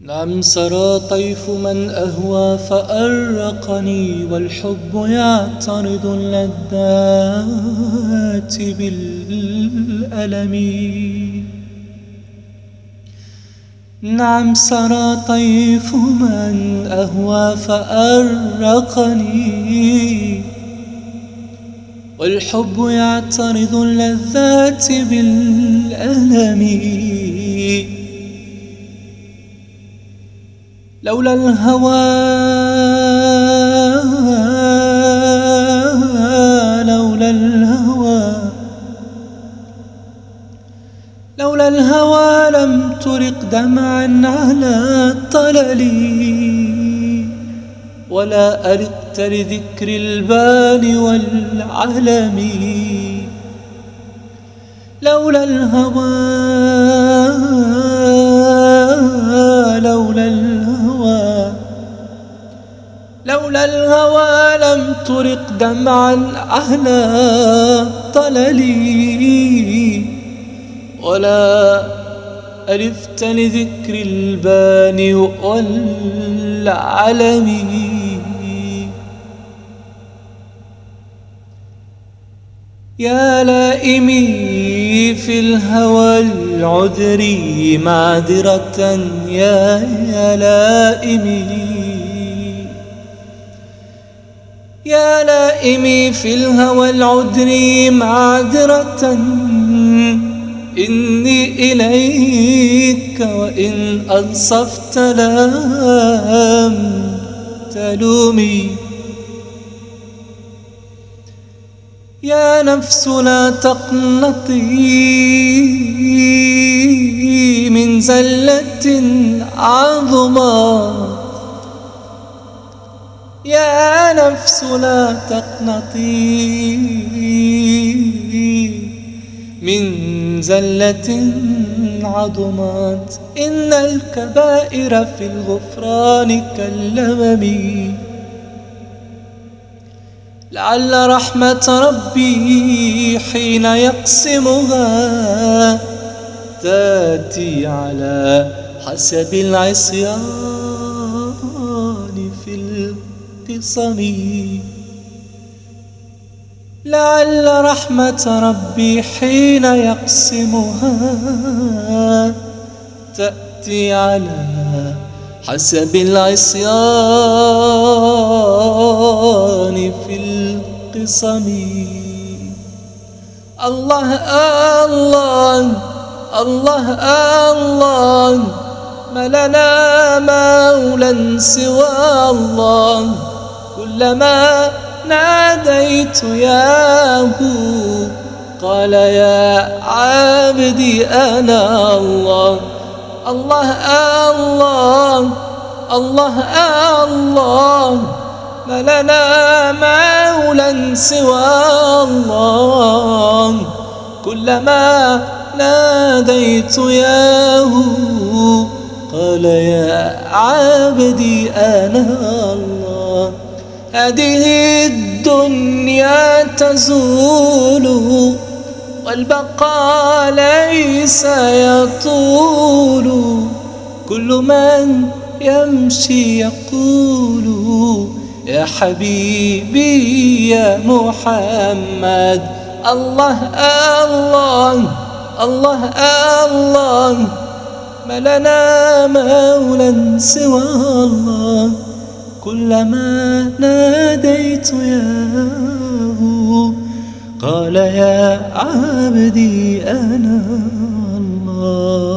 نعم سرى طيف من أهوى فأرقني والحب يعترض اللذات بالألم. نعم سرى طيف من أهوى فأرقني والحب يعترض اللذات بالألم. لولا الهوى لولا الهوى لولا الهوى لم ترق دمعا على طللي ولا أرقت لذكر البال والعلم لولا الهوى لولا الهوى لم ترق دمعا على طللي. ولا ألفت لذكر البان والعلم. يا لائمي في الهوى العذري معذرة يا يا لائمي. يا لائمي في الهوى العذري معذرة إني إليك وإن أنصفت لم تلومي. يا نفس لا تقنطي من زلة عظمت يا نفس لا تقنطي. من زلة عظمت إن الكبائر في الغفران كاللمم لعل رحمة ربي حين يقسمها تأتي على حسب العصيان. القصم لعل رحمة ربي حين يقسمها تأتي على حسب العصيان في القصم. الله الله الله الله ما لنا مولى سوى الله. كلما ناديت ياه قال يا عبدي أنا الله. الله الله الله الله. ما لنا مولى سوى الله. كلما ناديت ياه قال يا عبدي أنا الله. هذه الدنيا تزول والبقاء ليس يطول. كل من يمشي يقول يا حبيبي يا محمد الله الله الله الله ما لنا مولى سوى الله. كلما ناديت ياه قال يا عبدي أنا الله.